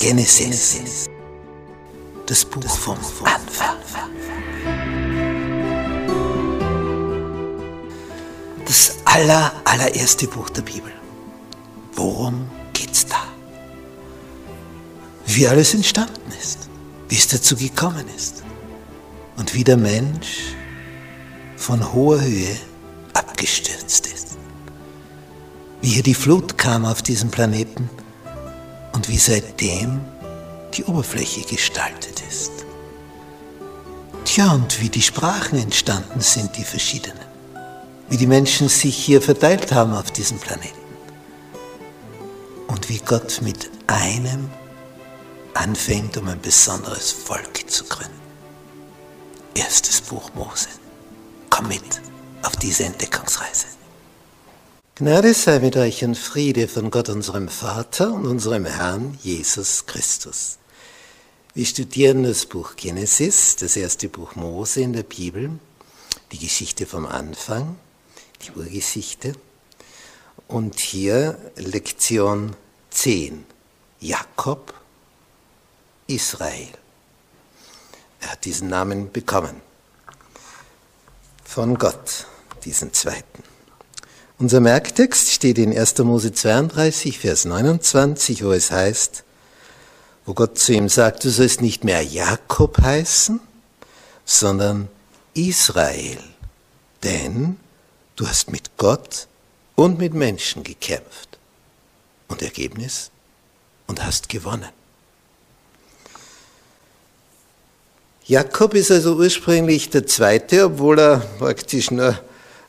Genesis. Das Buch vom Anfang. Das aller, allererste Buch der Bibel. Worum geht's da? Wie alles entstanden ist, wie es dazu gekommen ist und wie der Mensch von hoher Höhe abgestürzt ist. Wie hier die Flut kam auf diesem Planeten und wie seitdem die Oberfläche gestaltet ist. Tja, und wie die Sprachen entstanden sind, die verschiedenen. Wie die Menschen sich hier verteilt haben auf diesem Planeten. Und wie Gott mit einem anfängt, um ein besonderes Volk zu gründen. Erstes Buch Mose. Komm mit auf diese Entdeckungsreise. Gnade sei mit euch und Friede von Gott unserem Vater und unserem Herrn Jesus Christus. Wir studieren das Buch Genesis, das erste Buch Mose in der Bibel, die Geschichte vom Anfang, die Urgeschichte. Und hier Lektion 10, Jakob, Israel. Er hat diesen Namen bekommen von Gott, diesen zweiten. Unser Merktext steht in 1. Mose 32, Vers 29, wo es heißt, wo Gott zu ihm sagt, du sollst nicht mehr Jakob heißen, sondern Israel, denn du hast mit Gott und mit Menschen gekämpft. Und Ergebnis? Und hast gewonnen. Jakob ist also ursprünglich der Zweite, obwohl er praktisch nur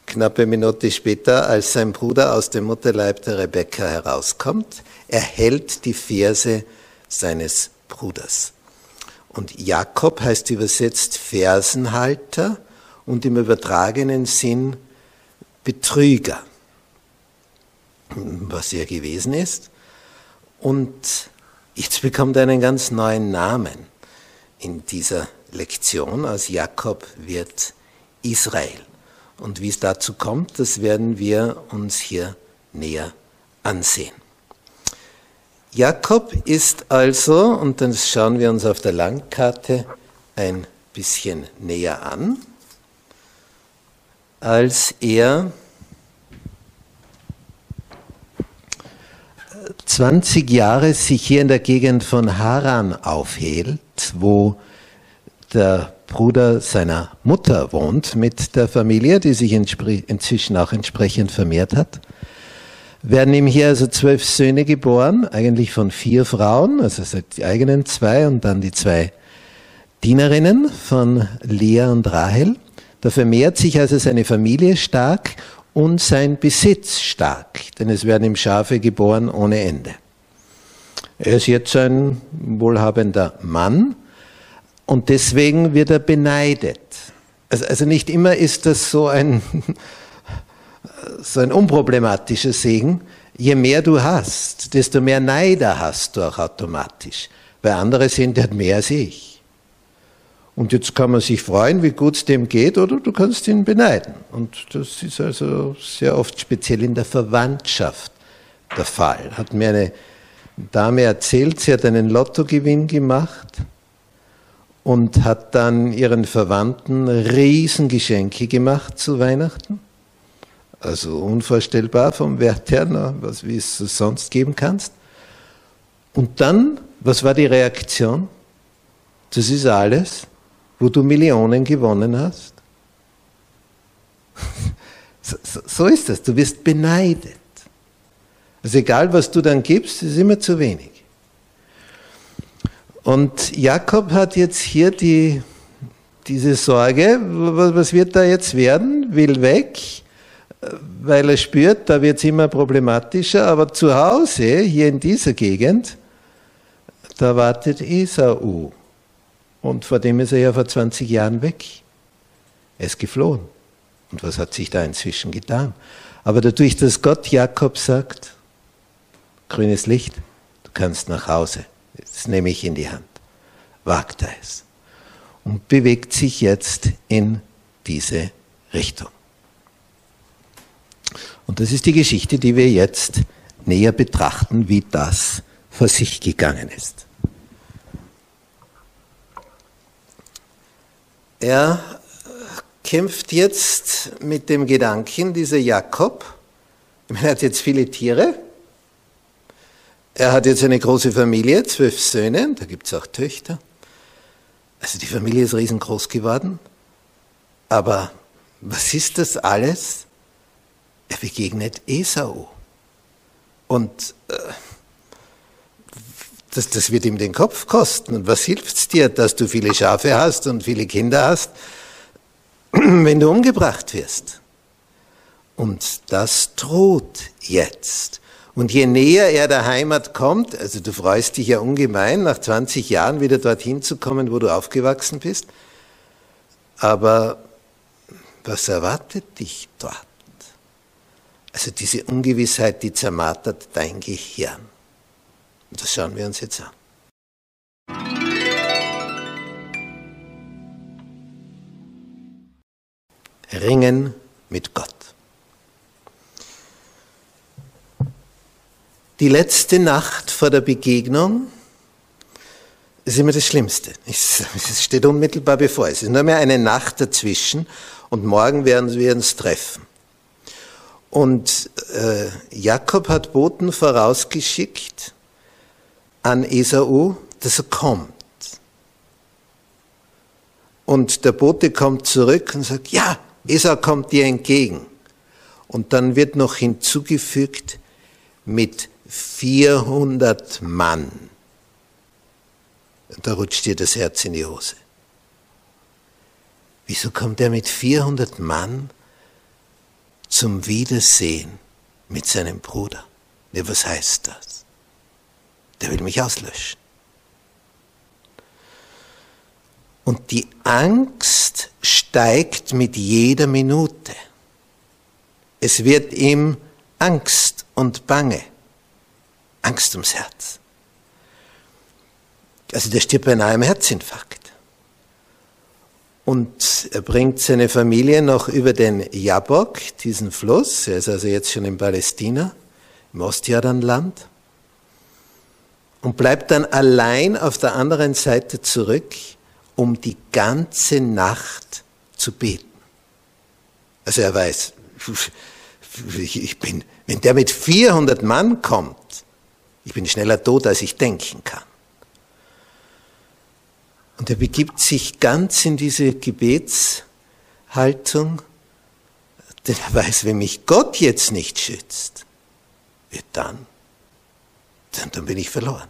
knappe Minute später, als sein Bruder aus dem Mutterleib der Rebekka herauskommt, erhält die Verse seines Bruders. Und Jakob heißt übersetzt Fersenhalter und im übertragenen Sinn Betrüger, was er gewesen ist. Und jetzt bekommt er einen ganz neuen Namen in dieser Lektion. Aus Jakob wird Israel. Und wie es dazu kommt, das werden wir uns hier näher ansehen. Jakob ist also, und dann schauen wir uns auf der Landkarte ein bisschen näher an, als er 20 Jahre sich hier in der Gegend von Haran aufhielt, wo der Bruder seiner Mutter wohnt mit der Familie, die sich inzwischen auch entsprechend vermehrt hat. Werden ihm hier also zwölf Söhne geboren, eigentlich von vier Frauen, also die eigenen zwei und dann die zwei Dienerinnen von Lea und Rahel. Da vermehrt sich also seine Familie stark und sein Besitz stark, denn es werden ihm Schafe geboren ohne Ende. Er ist jetzt ein wohlhabender Mann, und deswegen wird er beneidet. Also, also nicht immer ist das so ein, so ein unproblematischer Segen. Je mehr du hast, desto mehr Neider hast du auch automatisch. Weil andere sind, der hat mehr als ich. Und jetzt kann man sich freuen, wie gut es dem geht, oder du kannst ihn beneiden. Und das ist also sehr oft speziell in der Verwandtschaft der Fall. Hat mir eine Dame erzählt, sie hat einen Lottogewinn gemacht und hat dann ihren Verwandten Riesengeschenke gemacht zu Weihnachten. Also unvorstellbar vom Wert her, was, wie es sonst geben kannst. Und dann, was war die Reaktion? Das ist alles, wo du Millionen gewonnen hast. So, so ist das, du wirst beneidet. Also egal, was du dann gibst, ist immer zu wenig. Und Jakob hat jetzt hier die, diese Sorge, was wird da jetzt werden? Will weg, weil er spürt, da wird es immer problematischer, aber zu Hause, hier in dieser Gegend, da wartet Esau. Und vor dem ist er ja vor 20 Jahren weg. Er ist geflohen. Und was hat sich da inzwischen getan? Aber dadurch, dass Gott Jakob sagt, grünes Licht, du kannst nach Hause. Nehme ich in die Hand. Wagt er es und bewegt sich jetzt in diese Richtung. Und das ist die Geschichte, die wir jetzt näher betrachten, wie das vor sich gegangen ist. Er kämpft jetzt mit dem Gedanken, dieser Jakob, er hat jetzt viele Tiere, er hat jetzt eine große Familie, zwölf Söhne, da gibt es auch Töchter. Also die Familie ist riesengroß geworden. Aber was ist das alles? Er begegnet Esau. Und äh, das, das wird ihm den Kopf kosten. Und was hilft es dir, dass du viele Schafe hast und viele Kinder hast, wenn du umgebracht wirst? Und das droht jetzt. Und je näher er der Heimat kommt, also du freust dich ja ungemein, nach 20 Jahren wieder dorthin zu kommen, wo du aufgewachsen bist, aber was erwartet dich dort? Also diese Ungewissheit, die zermartert dein Gehirn. Und das schauen wir uns jetzt an. Ringen mit Gott. Die letzte Nacht vor der Begegnung ist immer das Schlimmste. Es steht unmittelbar bevor. Es ist nur mehr eine Nacht dazwischen und morgen werden wir uns treffen. Und äh, Jakob hat Boten vorausgeschickt an Esau, dass er kommt. Und der Bote kommt zurück und sagt, ja, Esau kommt dir entgegen. Und dann wird noch hinzugefügt, mit 400 Mann. Da rutscht dir das Herz in die Hose. Wieso kommt er mit 400 Mann zum Wiedersehen mit seinem Bruder? Ja, was heißt das? Der will mich auslöschen. Und die Angst steigt mit jeder Minute. Es wird ihm Angst und Bange. Angst ums Herz. Also der stirbt beinahe im Herzinfarkt. Und er bringt seine Familie noch über den Jabok, diesen Fluss. Er ist also jetzt schon in Palästina, im Ostjordanland. Und bleibt dann allein auf der anderen Seite zurück, um die ganze Nacht zu beten. Also er weiß, ich bin, wenn der mit 400 Mann kommt, ich bin schneller tot, als ich denken kann. Und er begibt sich ganz in diese Gebetshaltung, denn er weiß, wenn mich Gott jetzt nicht schützt, wird dann, dann, dann bin ich verloren.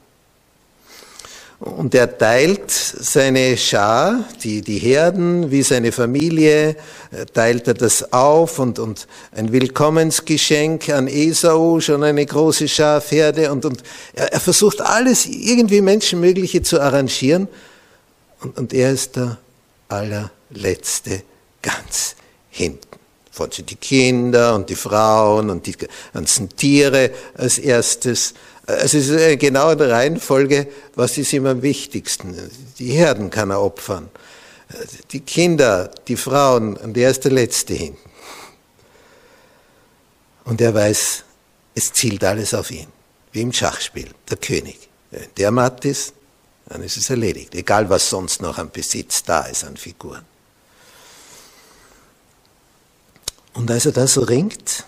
Und er teilt seine Schar, die, die Herden, wie seine Familie, äh, teilt er das auf und, und ein Willkommensgeschenk an Esau, schon eine große Schafherde und, und er, er versucht alles irgendwie Menschenmögliche zu arrangieren und, und er ist der allerletzte ganz hinten. Von die Kinder und die Frauen und die ganzen Tiere als erstes es ist eine genaue Reihenfolge, was ist ihm am wichtigsten. Die Herden kann er opfern. Die Kinder, die Frauen, und er ist der Letzte hin. Und er weiß, es zielt alles auf ihn. Wie im Schachspiel, der König. Wenn der matt ist, dann ist es erledigt. Egal, was sonst noch an Besitz da ist an Figuren. Und als er da so ringt,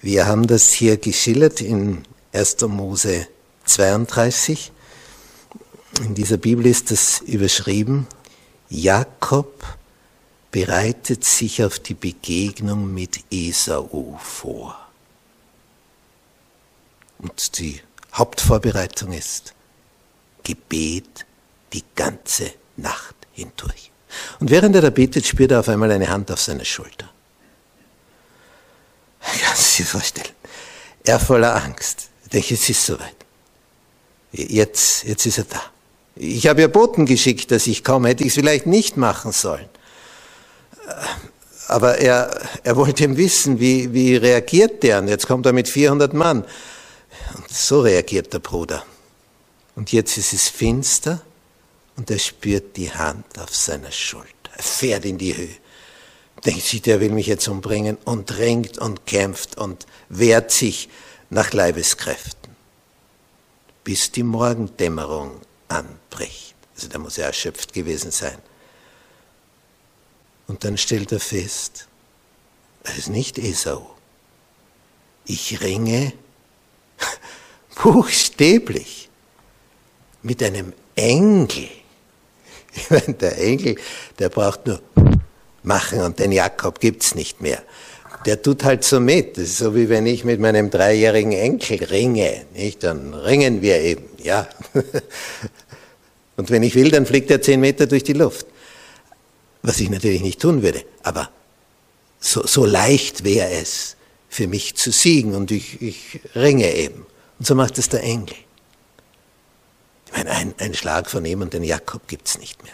wir haben das hier geschildert in 1. Mose 32. In dieser Bibel ist das überschrieben, Jakob bereitet sich auf die Begegnung mit Esau vor. Und die Hauptvorbereitung ist Gebet die ganze Nacht hindurch. Und während er da betet, spürt er auf einmal eine Hand auf seiner Schulter. Kannst du dir vorstellen? Er voller Angst. Ich denke, jetzt ist es soweit. Jetzt, jetzt ist er da. Ich habe ja Boten geschickt, dass ich komme, hätte ich es vielleicht nicht machen sollen. Aber er, er wollte ihm wissen, wie, wie reagiert der? Und jetzt kommt er mit 400 Mann. Und so reagiert der Bruder. Und jetzt ist es finster und er spürt die Hand auf seiner Schulter. Er fährt in die Höhe. Denkt sich, der will mich jetzt umbringen und ringt und kämpft und wehrt sich nach Leibeskräften, bis die Morgendämmerung anbricht. Also da muss er erschöpft gewesen sein. Und dann stellt er fest, es ist nicht Esau. Ich ringe buchstäblich mit einem Engel. Ich meine, der Engel, der braucht nur machen und den Jakob gibt's nicht mehr. Der tut halt so mit. Das ist so wie wenn ich mit meinem dreijährigen Enkel ringe. Nicht? Dann ringen wir eben, ja. Und wenn ich will, dann fliegt er zehn Meter durch die Luft. Was ich natürlich nicht tun würde. Aber so, so leicht wäre es für mich zu siegen und ich, ich ringe eben. Und so macht es der Engel. Ich meine, ein, ein Schlag von ihm und den Jakob gibt's nicht mehr.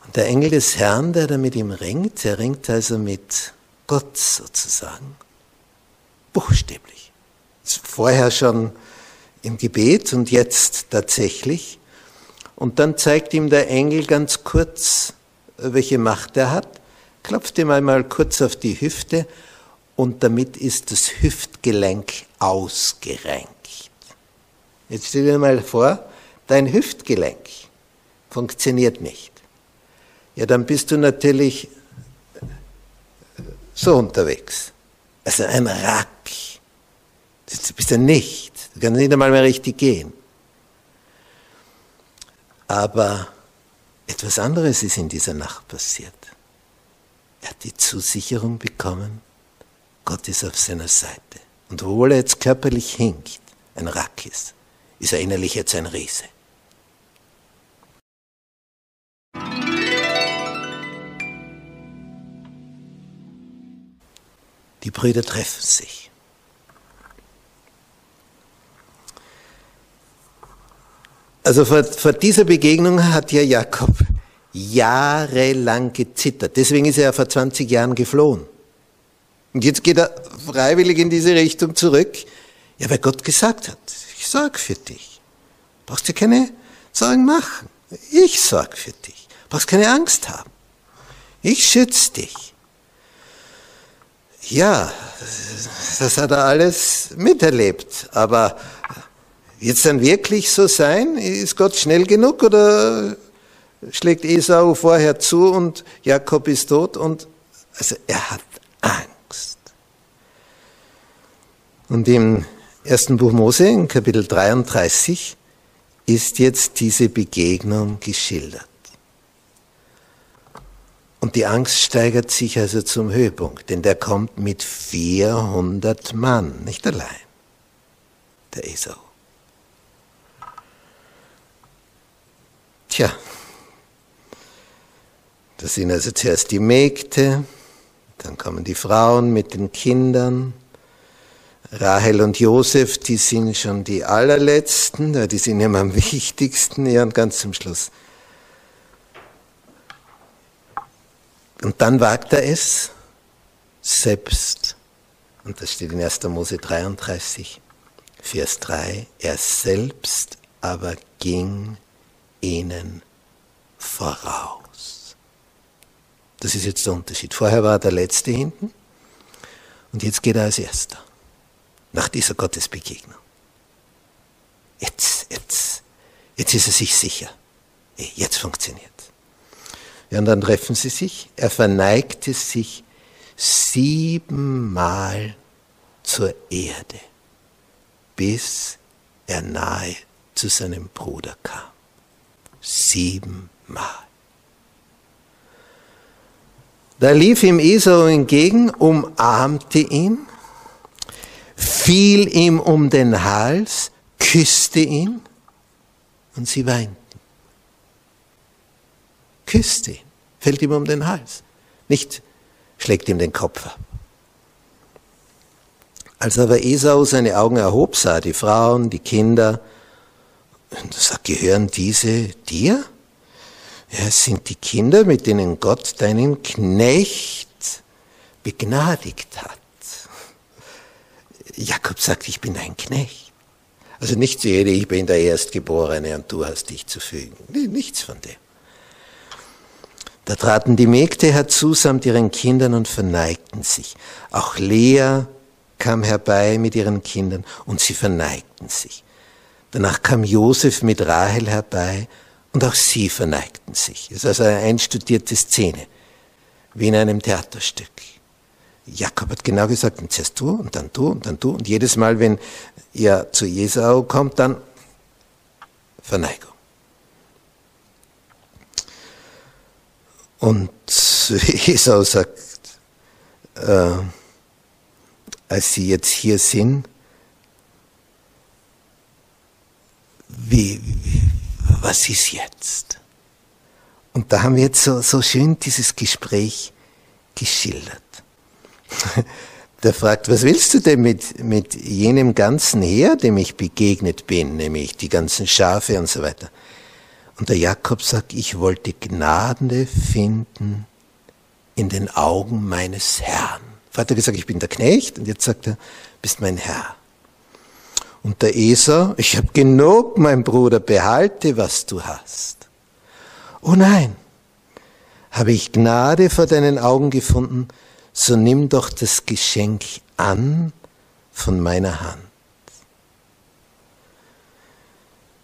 Und der Engel des Herrn, der da mit ihm ringt, der ringt also mit Gott sozusagen. Buchstäblich. Vorher schon im Gebet und jetzt tatsächlich. Und dann zeigt ihm der Engel ganz kurz, welche Macht er hat, klopft ihm einmal kurz auf die Hüfte und damit ist das Hüftgelenk ausgerenkt. Jetzt stell dir mal vor, dein Hüftgelenk funktioniert nicht. Ja, dann bist du natürlich so unterwegs. Also ein Rack. Du bist ja nicht. Du kannst nicht einmal mehr richtig gehen. Aber etwas anderes ist in dieser Nacht passiert. Er hat die Zusicherung bekommen, Gott ist auf seiner Seite. Und obwohl er jetzt körperlich hinkt, ein Rack ist, ist er innerlich jetzt ein Riese. Die Brüder treffen sich. Also vor, vor dieser Begegnung hat ja Jakob jahrelang gezittert. Deswegen ist er ja vor 20 Jahren geflohen. Und jetzt geht er freiwillig in diese Richtung zurück. Ja, weil Gott gesagt hat, ich sorg für dich. Brauchst dir keine Sorgen machen. Ich sorg für dich. Brauchst keine Angst haben. Ich schütze dich. Ja, das hat er alles miterlebt. Aber wird es dann wirklich so sein? Ist Gott schnell genug oder schlägt Esau vorher zu und Jakob ist tot? Und also er hat Angst. Und im ersten Buch Mose, in Kapitel 33, ist jetzt diese Begegnung geschildert. Und die Angst steigert sich also zum Höhepunkt, denn der kommt mit 400 Mann, nicht allein, der Esau. Tja, das sind also zuerst die Mägde, dann kommen die Frauen mit den Kindern. Rahel und Josef, die sind schon die allerletzten, die sind immer am wichtigsten, ja, und ganz zum Schluss Und dann wagt er es selbst, und das steht in 1. Mose 33, Vers 3, er selbst aber ging ihnen voraus. Das ist jetzt der Unterschied. Vorher war er der Letzte hinten und jetzt geht er als Erster nach dieser Gottesbegegnung. Jetzt, jetzt, jetzt ist er sich sicher. Jetzt funktioniert. Ja, und dann treffen sie sich. Er verneigte sich siebenmal zur Erde, bis er nahe zu seinem Bruder kam. Siebenmal. Da lief ihm Esau entgegen, umarmte ihn, fiel ihm um den Hals, küsste ihn und sie weinten küsst ihn, fällt ihm um den Hals, nicht schlägt ihm den Kopf ab. Als aber Esau seine Augen erhob, sah die Frauen, die Kinder, und sagt, gehören diese dir? Ja, es sind die Kinder, mit denen Gott deinen Knecht begnadigt hat. Jakob sagt, ich bin dein Knecht. Also nicht zu jeder, ich bin der Erstgeborene und du hast dich zu fügen. Nee, nichts von dem. Da traten die Mägde herzu samt ihren Kindern und verneigten sich. Auch Lea kam herbei mit ihren Kindern und sie verneigten sich. Danach kam Josef mit Rahel herbei Und auch sie verneigten sich. Es ist also eine einstudierte Szene, wie in einem Theaterstück. Jakob hat genau gesagt, und zuerst du und dann du und dann du. Und jedes Mal, wenn er zu Esau kommt, dann Verneigung. Und Esau sagt, äh, als sie jetzt hier sind, wie, was ist jetzt? Und da haben wir jetzt so, so schön dieses Gespräch geschildert. Der fragt, was willst du denn mit, mit jenem ganzen Heer, dem ich begegnet bin, nämlich die ganzen Schafe und so weiter. Und der Jakob sagt, ich wollte Gnade finden in den Augen meines Herrn. Vater gesagt, ich bin der Knecht und jetzt sagt er, bist mein Herr. Und der Esau, ich habe genug, mein Bruder, behalte, was du hast. Oh nein, habe ich Gnade vor deinen Augen gefunden, so nimm doch das Geschenk an von meiner Hand.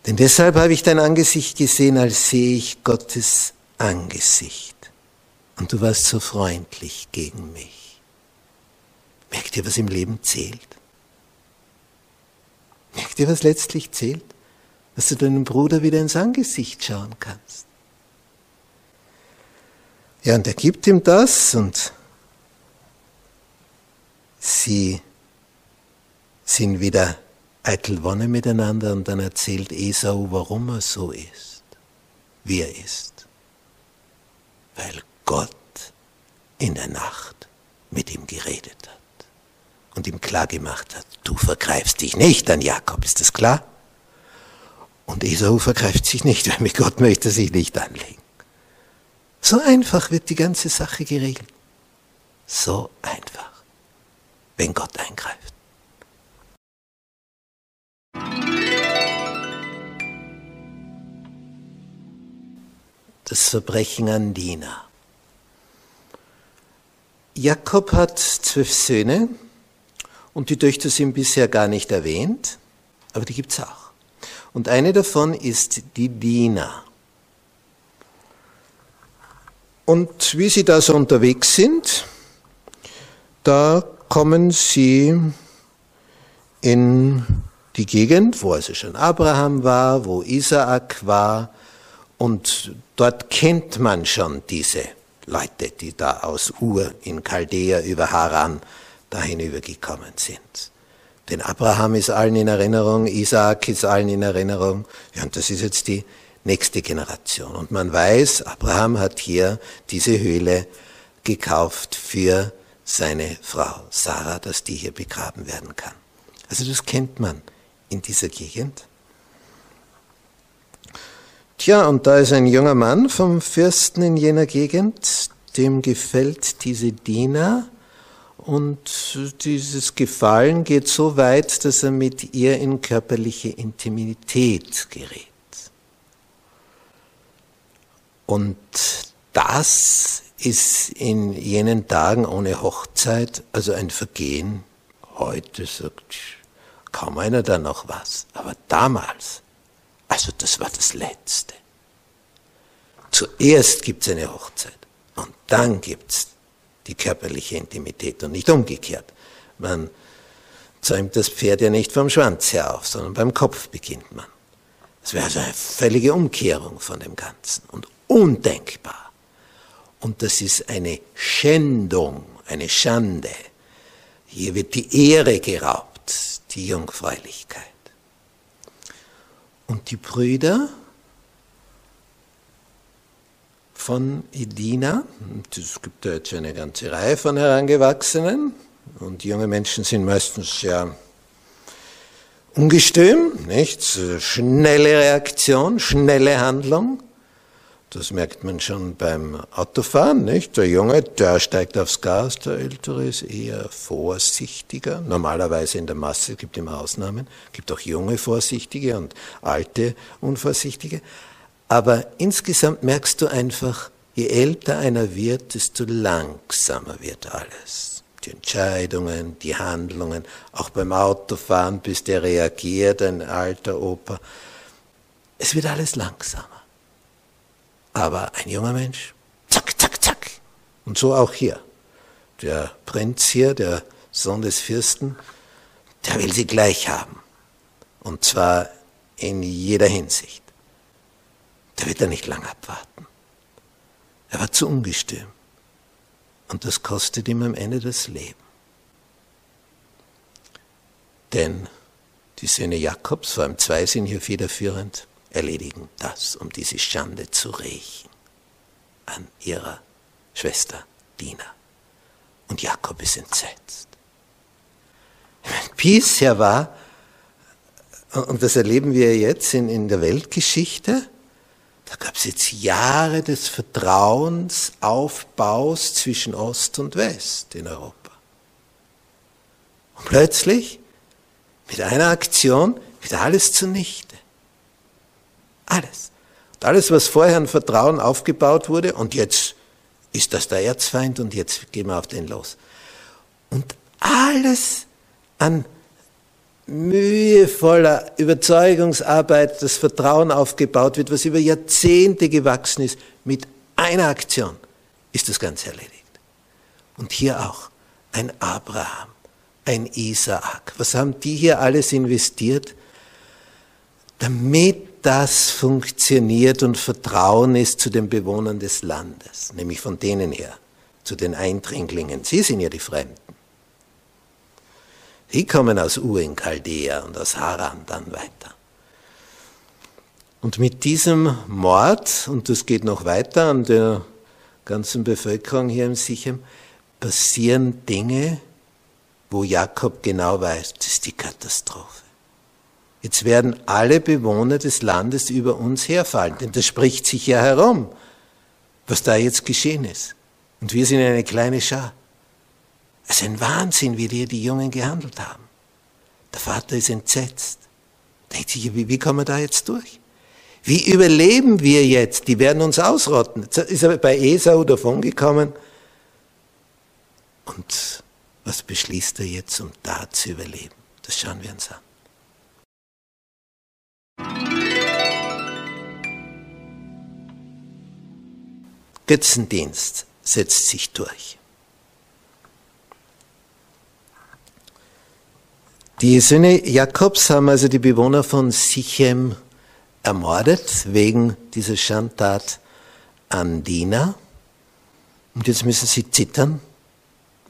Denn deshalb habe ich dein Angesicht gesehen, als sehe ich Gottes Angesicht. Und du warst so freundlich gegen mich. Merkt ihr, was im Leben zählt? Merkt ihr, was letztlich zählt? Dass du deinem Bruder wieder ins Angesicht schauen kannst. Ja, und er gibt ihm das und sie sind wieder eitel Wonne miteinander und dann erzählt Esau, warum er so ist, wie er ist. Weil Gott in der Nacht mit ihm geredet hat und ihm klargemacht hat, du vergreifst dich nicht an Jakob, ist das klar? Und Esau vergreift sich nicht, weil mit Gott möchte er sich nicht anlegen. So einfach wird die ganze Sache geregelt. So einfach wenn Gott eingreift. Das Verbrechen an Dina. Jakob hat zwölf Söhne und die Töchter sind bisher gar nicht erwähnt, aber die gibt es auch. Und eine davon ist die Dina. Und wie sie da so unterwegs sind, da kommen sie in die Gegend, wo also schon Abraham war, wo Isaak war, und dort kennt man schon diese Leute, die da aus Ur in Chaldea über Haran da hinübergekommen sind. Denn Abraham ist allen in Erinnerung, Isaak ist allen in Erinnerung, ja, und das ist jetzt die nächste Generation. Und man weiß, Abraham hat hier diese Höhle gekauft für seine Frau Sarah, dass die hier begraben werden kann. Also das kennt man in dieser Gegend. Tja, und da ist ein junger Mann vom Fürsten in jener Gegend, dem gefällt diese Dina und dieses Gefallen geht so weit, dass er mit ihr in körperliche Intimität gerät. Und das ist in jenen Tagen ohne Hochzeit also ein Vergehen. Heute sagt kaum einer da noch was. Aber damals, also das war das Letzte. Zuerst gibt es eine Hochzeit und dann gibt es die körperliche Intimität und nicht umgekehrt. Man zäumt das Pferd ja nicht vom Schwanz her auf, sondern beim Kopf beginnt man. Das wäre also eine völlige Umkehrung von dem Ganzen und undenkbar. Und das ist eine Schändung, eine Schande. Hier wird die Ehre geraubt, die Jungfräulichkeit. Und die Brüder von Edina, es gibt da jetzt eine ganze Reihe von Herangewachsenen, und junge Menschen sind meistens sehr ungestüm, nicht? Schnelle Reaktion, schnelle Handlung. Das merkt man schon beim Autofahren, nicht? Der Junge, der steigt aufs Gas, der Ältere ist eher vorsichtiger. Normalerweise in der Masse es gibt immer Ausnahmen, es gibt auch junge Vorsichtige und alte Unvorsichtige. Aber insgesamt merkst du einfach, je älter einer wird, desto langsamer wird alles. Die Entscheidungen, die Handlungen, auch beim Autofahren, bis der reagiert, ein alter Opa. Es wird alles langsamer. Aber ein junger Mensch, zack, zack, zack. Und so auch hier. Der Prinz hier, der Sohn des Fürsten, der will sie gleich haben. Und zwar in jeder Hinsicht. Da wird er nicht lang abwarten. Er war zu ungestüm. Und das kostet ihm am Ende das Leben. Denn die Söhne Jakobs, vor allem zwei sind hier federführend, erledigen das, um diese Schande zu rächen an ihrer Schwester Dina. Und Jakob ist entsetzt. Bisher war, und das erleben wir jetzt in, in der Weltgeschichte, da gab es jetzt Jahre des Vertrauensaufbaus zwischen Ost und West in Europa. Und plötzlich, mit einer Aktion, wird alles zunichte. Alles. Und alles, was vorher an Vertrauen aufgebaut wurde, und jetzt ist das der Erzfeind und jetzt gehen wir auf den los. Und alles an mühevoller Überzeugungsarbeit das Vertrauen aufgebaut wird, was über Jahrzehnte gewachsen ist, mit einer Aktion ist das Ganze erledigt. Und hier auch ein Abraham, ein Isaak. Was haben die hier alles investiert? Damit das funktioniert und Vertrauen ist zu den Bewohnern des Landes, nämlich von denen her, zu den Eindringlingen. Sie sind ja die Fremden. Die kommen aus Ur in Chaldea und aus Haran dann weiter. Und mit diesem Mord, und das geht noch weiter an der ganzen Bevölkerung hier im Sichem, passieren Dinge, wo Jakob genau weiß, das ist die Katastrophe. Jetzt werden alle Bewohner des Landes über uns herfallen, denn das spricht sich ja herum, was da jetzt geschehen ist. Und wir sind eine kleine Schar. Es ist ein Wahnsinn, wie die, die Jungen gehandelt haben. Der Vater ist entsetzt. Denkt sich, wie, wie kommen wir da jetzt durch? Wie überleben wir jetzt? Die werden uns ausrotten. Jetzt ist er bei Esau davongekommen. Und was beschließt er jetzt, um da zu überleben? Das schauen wir uns an. Götzendienst setzt sich durch. Die Söhne Jakobs haben also die Bewohner von Sichem ermordet wegen dieser Schandtat an Dina. Und jetzt müssen sie zittern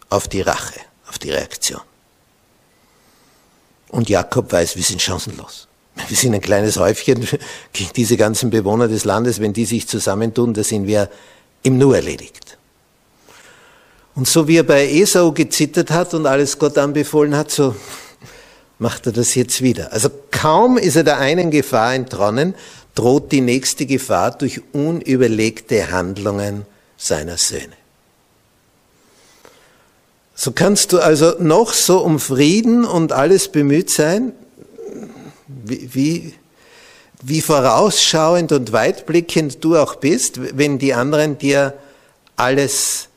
auf die Rache, auf die Reaktion. Und Jakob weiß, wir sind chancenlos. Wir sind ein kleines Häufchen gegen diese ganzen Bewohner des Landes. Wenn die sich zusammentun, da sind wir im Nu erledigt. Und so wie er bei Esau gezittert hat und alles Gott anbefohlen hat, so macht er das jetzt wieder. Also kaum ist er der einen Gefahr entronnen, droht die nächste Gefahr durch unüberlegte Handlungen seiner Söhne. So kannst du also noch so um Frieden und alles bemüht sein, wie, wie, wie vorausschauend und weitblickend du auch bist, wenn die anderen dir alles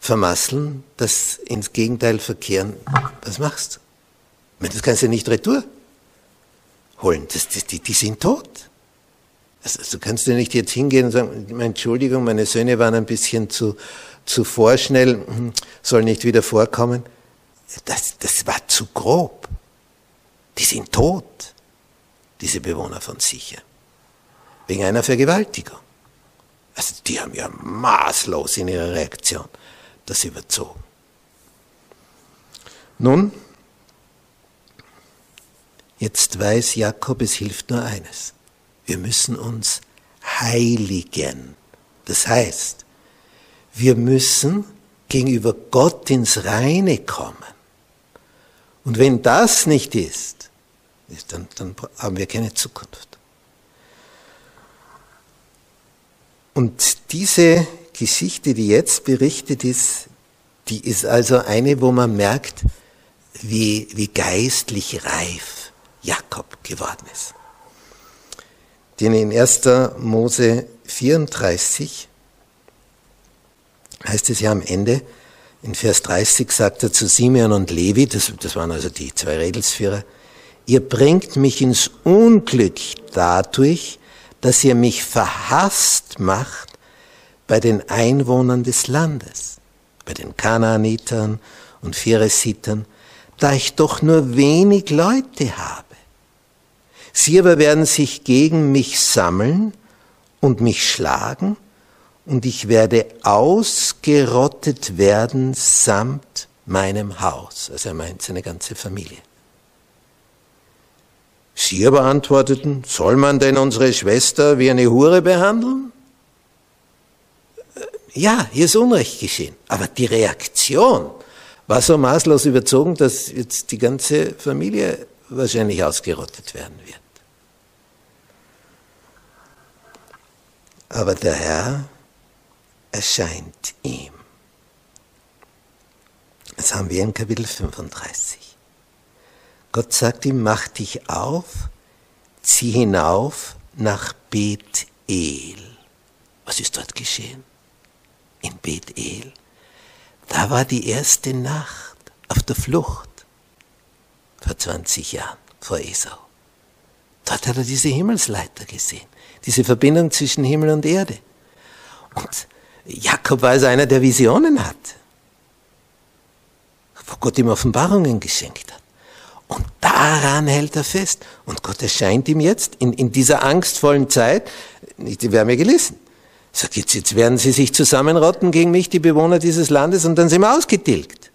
vermasseln, das ins Gegenteil verkehren, was machst du? Das kannst du nicht retour holen. Das, das, die, die sind tot. Also, du kannst ja nicht jetzt hingehen und sagen, Entschuldigung, meine Söhne waren ein bisschen zu, zu vorschnell, hm, soll nicht wieder vorkommen. Das, das war zu grob. Die sind tot, diese Bewohner von Sicher. Wegen einer Vergewaltigung. Also die haben ja maßlos in ihrer Reaktion das überzogen. Nun, Jetzt weiß Jakob, es hilft nur eines. Wir müssen uns heiligen. Das heißt, wir müssen gegenüber Gott ins Reine kommen. Und wenn das nicht ist, dann, dann haben wir keine Zukunft. Und diese Geschichte, die jetzt berichtet ist, die ist also eine, wo man merkt, wie, wie geistlich reif Jakob geworden ist. Denn in 1. Mose 34 heißt es ja am Ende, in Vers 30 sagt er zu Simeon und Levi, das, das waren also die zwei Redelsführer, ihr bringt mich ins Unglück dadurch, dass ihr mich verhasst macht bei den Einwohnern des Landes, bei den Kanaanitern und Phiresitern, da ich doch nur wenig Leute habe. Sie aber werden sich gegen mich sammeln und mich schlagen, und ich werde ausgerottet werden samt meinem Haus. Also er meint seine ganze Familie. Sie aber antworteten, soll man denn unsere Schwester wie eine Hure behandeln? Äh, ja, hier ist Unrecht geschehen. Aber die Reaktion war so maßlos überzogen, dass jetzt die ganze Familie wahrscheinlich ausgerottet werden wird. Aber der Herr erscheint ihm. Das haben wir in Kapitel 35. Gott sagt ihm, mach dich auf, zieh hinauf nach Bethel. Was ist dort geschehen? In Bethel. Da war die erste Nacht auf der Flucht vor 20 Jahren vor Esau. Dort hat er diese Himmelsleiter gesehen, diese Verbindung zwischen Himmel und Erde. Und Jakob war also einer, der Visionen hat, wo Gott ihm Offenbarungen geschenkt hat. Und daran hält er fest. Und Gott erscheint ihm jetzt in, in dieser angstvollen Zeit, wir haben ja gelesen, sagt jetzt, jetzt werden sie sich zusammenrotten gegen mich, die Bewohner dieses Landes, und dann sind wir ausgetilgt.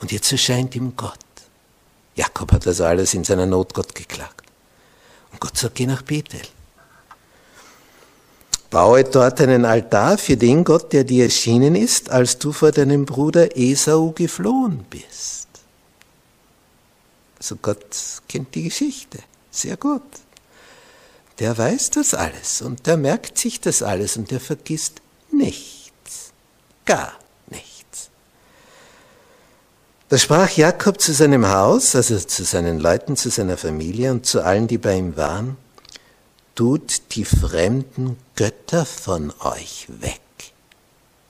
Und jetzt erscheint ihm Gott. Jakob hat also alles in seiner Not Gott geklagt. Und Gott sagt, geh nach Bethel. Baue dort einen Altar für den Gott, der dir erschienen ist, als du vor deinem Bruder Esau geflohen bist. Also Gott kennt die Geschichte sehr gut. Der weiß das alles und der merkt sich das alles und der vergisst nichts, gar nichts. Da sprach Jakob zu seinem Haus, also zu seinen Leuten, zu seiner Familie und zu allen, die bei ihm waren, tut die fremden Götter von euch weg,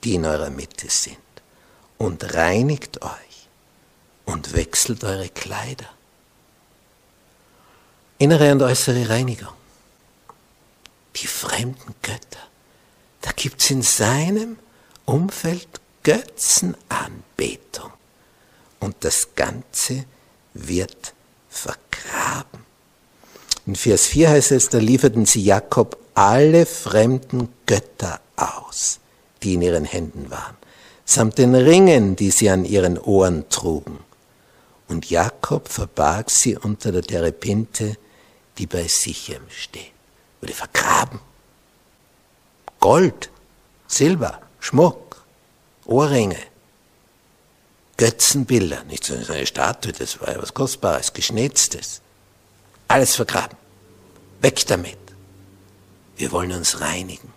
die in eurer Mitte sind, und reinigt euch und wechselt eure Kleider innere und äußere Reinigung. Die fremden Götter. Da gibt es in seinem Umfeld Götzenanbetung. Und das Ganze wird vergraben. In Vers 4 heißt es, da lieferten sie Jakob alle fremden Götter aus, die in ihren Händen waren, samt den Ringen, die sie an ihren Ohren trugen. Und Jakob verbarg sie unter der Terepinte, die bei Sichem steht. Wurde vergraben. Gold, Silber, Schmuck, Ohrringe, Götzenbilder, nicht so eine Statue, das war ja was Kostbares, Geschnitztes. Alles vergraben. Weg damit. Wir wollen uns reinigen,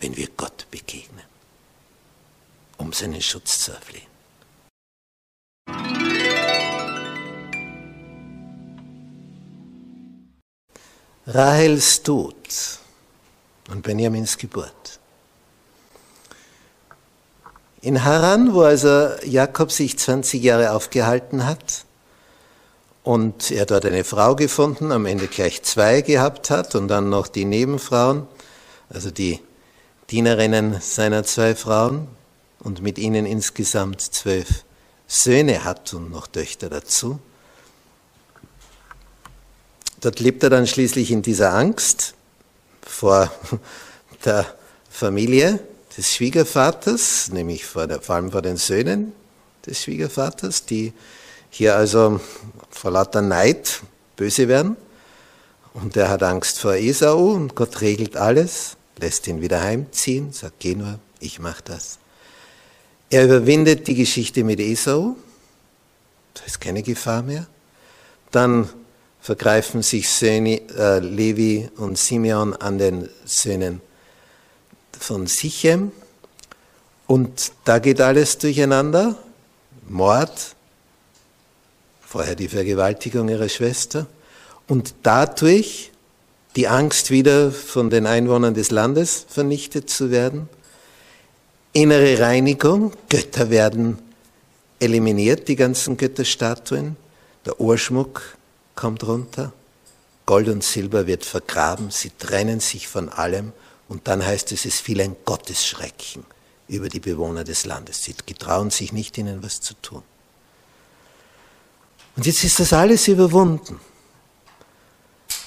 wenn wir Gott begegnen, um seinen Schutz zu erflehen. Rahels Tod und Benjamins Geburt. In Haran, wo also Jakob sich 20 Jahre aufgehalten hat und er dort eine Frau gefunden, am Ende gleich zwei gehabt hat und dann noch die Nebenfrauen, also die Dienerinnen seiner zwei Frauen und mit ihnen insgesamt zwölf Söhne hat und noch Töchter dazu. Dort lebt er dann schließlich in dieser Angst vor der Familie des Schwiegervaters, nämlich vor, der, vor allem vor den Söhnen des Schwiegervaters, die hier also vor lauter Neid böse werden. Und er hat Angst vor Esau und Gott regelt alles, lässt ihn wieder heimziehen, sagt, geh nur, ich mach das. Er überwindet die Geschichte mit Esau, da ist keine Gefahr mehr. Dann vergreifen sich Söhne, äh, Levi und Simeon an den Söhnen von Sichem. Und da geht alles durcheinander. Mord, vorher die Vergewaltigung ihrer Schwester. Und dadurch die Angst wieder von den Einwohnern des Landes vernichtet zu werden. Innere Reinigung, Götter werden eliminiert, die ganzen Götterstatuen, der Ohrschmuck kommt runter. Gold und Silber wird vergraben, sie trennen sich von allem und dann heißt es, es fiel ein Gottesschrecken über die Bewohner des Landes. Sie getrauen sich nicht, ihnen was zu tun. Und jetzt ist das alles überwunden.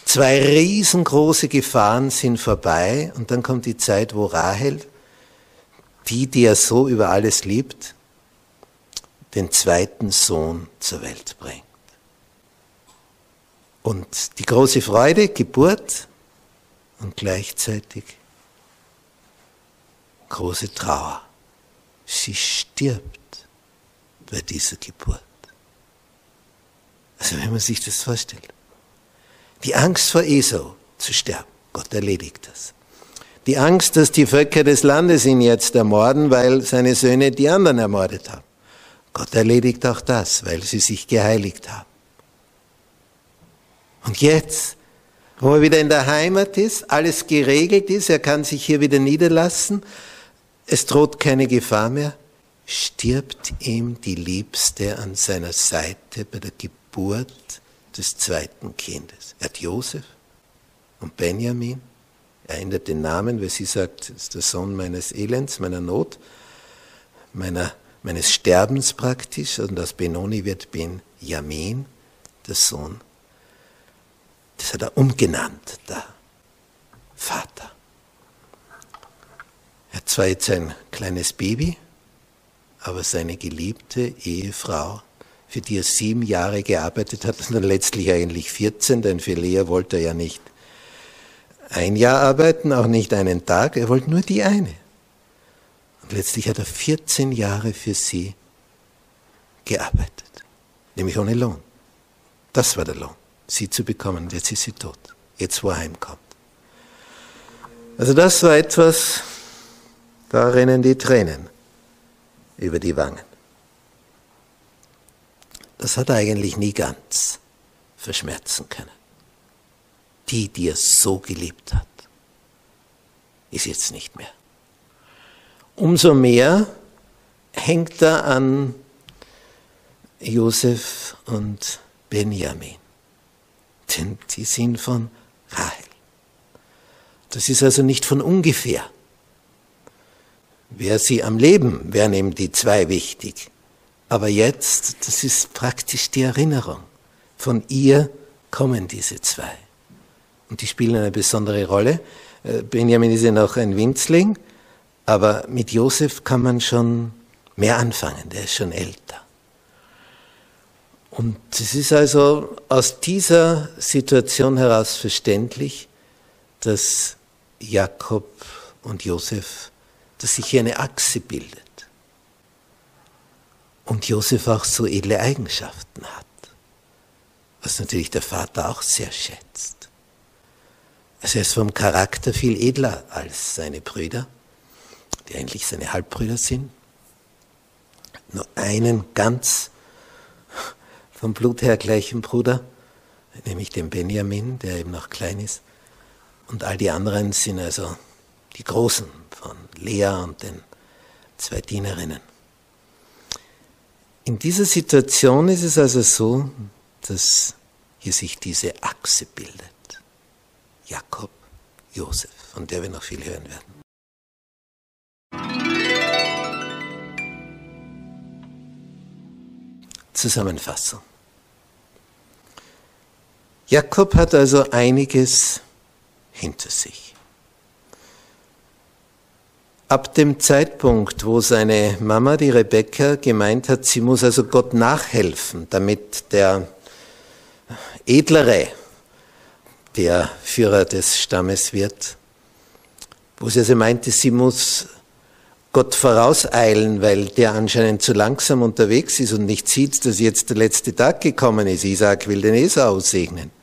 Zwei riesengroße Gefahren sind vorbei und dann kommt die Zeit, wo Rahel, die, die er so über alles liebt, den zweiten Sohn zur Welt bringt. Und die große Freude, Geburt und gleichzeitig große Trauer. Sie stirbt bei dieser Geburt. Also wenn man sich das vorstellt. Die Angst vor Esau zu sterben, Gott erledigt das. Die Angst, dass die Völker des Landes ihn jetzt ermorden, weil seine Söhne die anderen ermordet haben. Gott erledigt auch das, weil sie sich geheiligt haben. Und jetzt, wo er wieder in der Heimat ist, alles geregelt ist, er kann sich hier wieder niederlassen, es droht keine Gefahr mehr, stirbt ihm die Liebste an seiner Seite bei der Geburt des zweiten Kindes. Er hat Josef und Benjamin, er ändert den Namen, weil sie sagt, es ist der Sohn meines Elends, meiner Not, meiner, meines Sterbens praktisch, und aus Benoni wird Benjamin, der Sohn das hat er umgenannt, der Vater. Er hat zwar jetzt ein kleines Baby, aber seine geliebte Ehefrau, für die er sieben Jahre gearbeitet hat, und dann letztlich eigentlich 14, denn für Lea wollte er ja nicht ein Jahr arbeiten, auch nicht einen Tag, er wollte nur die eine. Und letztlich hat er 14 Jahre für sie gearbeitet, nämlich ohne Lohn. Das war der Lohn sie zu bekommen. Jetzt ist sie tot. Jetzt, wo er heimkommt. Also das war etwas, da rennen die Tränen über die Wangen. Das hat er eigentlich nie ganz verschmerzen können. Die, die er so geliebt hat, ist jetzt nicht mehr. Umso mehr hängt er an Josef und Benjamin denn die sind von Rahel. Das ist also nicht von ungefähr. Wäre sie am Leben, wären ihm die zwei wichtig. Aber jetzt, das ist praktisch die Erinnerung. Von ihr kommen diese zwei. Und die spielen eine besondere Rolle. Äh, Benjamin ist ja noch ein Winzling, aber mit Josef kann man schon mehr anfangen, der ist schon älter. Und es ist also aus dieser Situation heraus verständlich, dass Jakob und Josef, dass sich hier eine Achse bildet. Und Josef auch so edle Eigenschaften hat, was natürlich der Vater auch sehr schätzt. Also er ist vom Charakter viel edler als seine Brüder, die eigentlich seine Halbbrüder sind. Nur einen ganz vom Blut her gleichen Bruder, nämlich den Benjamin, der eben noch klein ist. Und all die anderen sind also die Großen von Lea und den zwei Dienerinnen. In dieser Situation ist es also so, dass hier sich diese Achse bildet. Jakob, Josef, von der wir noch viel hören werden. Zusammenfassung. Jakob hat also einiges hinter sich. Ab dem Zeitpunkt, wo seine Mama, die Rebekka, gemeint hat, sie muss also Gott nachhelfen, damit der Edlere der Führer des Stammes wird, wo sie also meinte, sie muss Gott vorauseilen, weil der anscheinend zu langsam unterwegs ist und nicht sieht, dass jetzt der letzte Tag gekommen ist. Isaac will den Esau segnen.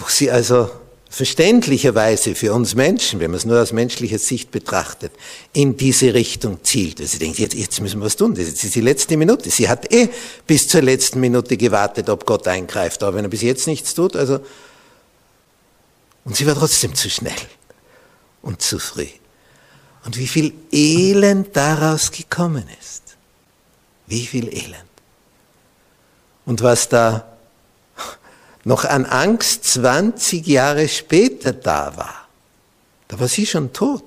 Wo sie also verständlicherweise für uns Menschen, wenn man es nur aus menschlicher Sicht betrachtet, in diese Richtung zielt. Also sie denkt, jetzt, jetzt müssen wir was tun. Das ist die letzte Minute. Sie hat eh bis zur letzten Minute gewartet, ob Gott eingreift. Aber wenn er bis jetzt nichts tut, also, und sie war trotzdem zu schnell und zu früh. Und wie viel Elend daraus gekommen ist. Wie viel Elend. Und was da noch an Angst 20 Jahre später da war. Da war sie schon tot.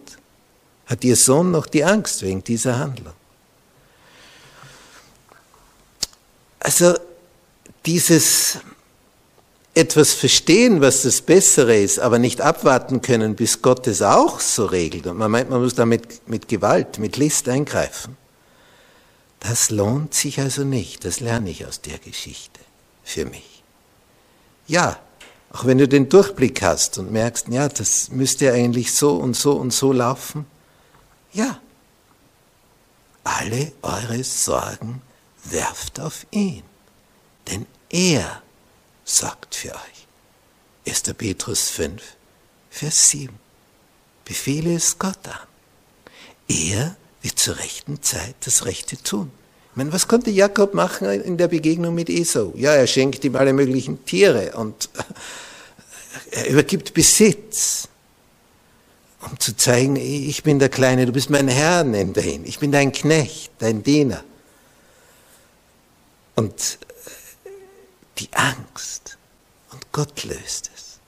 Hat ihr Sohn noch die Angst wegen dieser Handlung? Also dieses etwas verstehen, was das Bessere ist, aber nicht abwarten können, bis Gott es auch so regelt. Und man meint, man muss damit mit Gewalt, mit List eingreifen. Das lohnt sich also nicht. Das lerne ich aus der Geschichte für mich. Ja, auch wenn du den Durchblick hast und merkst, ja, das müsste eigentlich so und so und so laufen. Ja, alle eure Sorgen werft auf ihn, denn er sorgt für euch. 1. Petrus 5, Vers 7. Befehle es Gott an. Er wird zur rechten Zeit das Rechte tun. Meine, was konnte Jakob machen in der Begegnung mit Esau? Ja, er schenkt ihm alle möglichen Tiere und er übergibt Besitz, um zu zeigen, ich bin der Kleine, du bist mein Herr, nennt er ihn. Ich bin dein Knecht, dein Diener. Und die Angst. Und Gott löst es.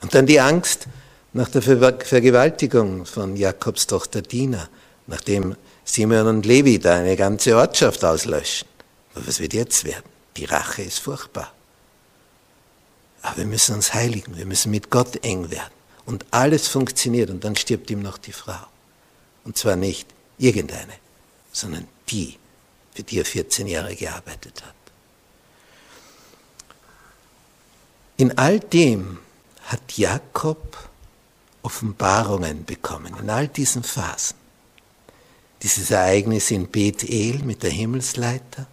Und dann die Angst nach der Vergewaltigung von Jakobs Tochter Dina, nachdem Simeon und Levi da eine ganze Ortschaft auslöschen. Aber was wird jetzt werden? Die Rache ist furchtbar. Aber wir müssen uns heiligen, wir müssen mit Gott eng werden. Und alles funktioniert und dann stirbt ihm noch die Frau. Und zwar nicht irgendeine, sondern die, für die er 14 Jahre gearbeitet hat. In all dem hat Jakob Offenbarungen bekommen, in all diesen Phasen. Dieses Ereignis in Bethel mit der Himmelsleiter,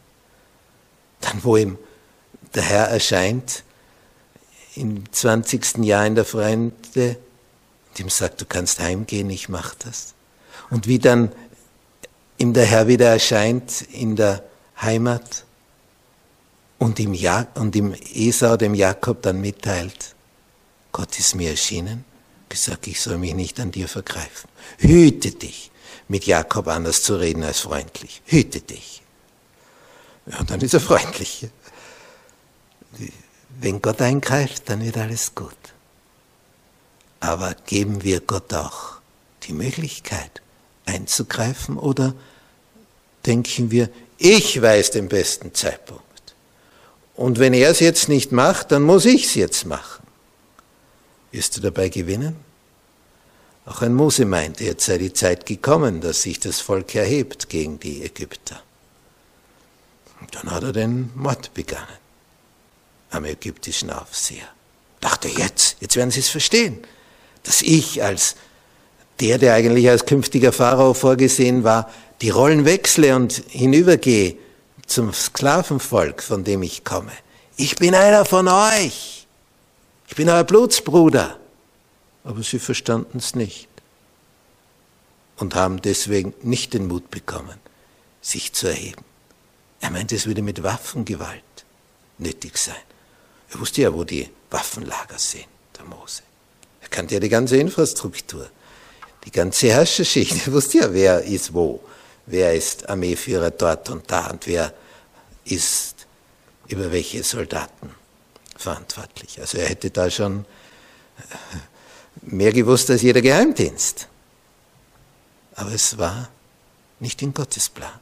dann wo ihm der Herr erscheint im 20. Jahr in der Fremde und ihm sagt, du kannst heimgehen, ich mach das. Und wie dann ihm der Herr wieder erscheint in der Heimat und ihm, ja und ihm Esau, dem Jakob, dann mitteilt, Gott ist mir erschienen, gesagt, ich soll mich nicht an dir vergreifen. Hüte dich, mit Jakob anders zu reden als freundlich. Hüte dich. Ja, und dann ist er freundlich. Wenn Gott eingreift, dann wird alles gut. Aber geben wir Gott auch die Möglichkeit einzugreifen oder denken wir, ich weiß den besten Zeitpunkt. Und wenn er es jetzt nicht macht, dann muss ich es jetzt machen. Wirst du dabei gewinnen? Auch ein Mose meinte, jetzt sei die Zeit gekommen, dass sich das Volk erhebt gegen die Ägypter. Und dann hat er den Mord begangen am ägyptischen Aufseher. Dachte jetzt, jetzt werden sie es verstehen, dass ich als der, der eigentlich als künftiger Pharao vorgesehen war, die Rollen wechsle und hinübergehe zum Sklavenvolk, von dem ich komme. Ich bin einer von euch. Ich bin euer Blutsbruder. Aber sie verstanden es nicht und haben deswegen nicht den Mut bekommen, sich zu erheben. Er meinte, es würde mit Waffengewalt nötig sein. Er wusste ja, wo die Waffenlager sind, der Mose. Er kannte ja die ganze Infrastruktur, die ganze Herrscherschicht. Er wusste ja, wer ist wo wer ist Armeeführer dort und da und wer ist über welche Soldaten verantwortlich. Also er hätte da schon mehr gewusst als jeder Geheimdienst. Aber es war nicht in Gottes Plan.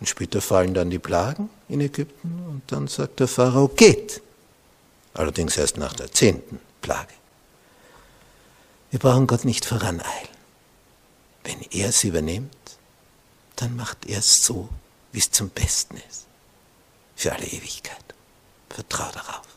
Und später fallen dann die Plagen in Ägypten und dann sagt der Pharao, geht. Allerdings erst nach der zehnten Plage. Wir brauchen Gott nicht voraneilen. Wenn er es übernimmt, dann macht er es so, wie es zum Besten ist. Für alle Ewigkeit. Vertrau darauf.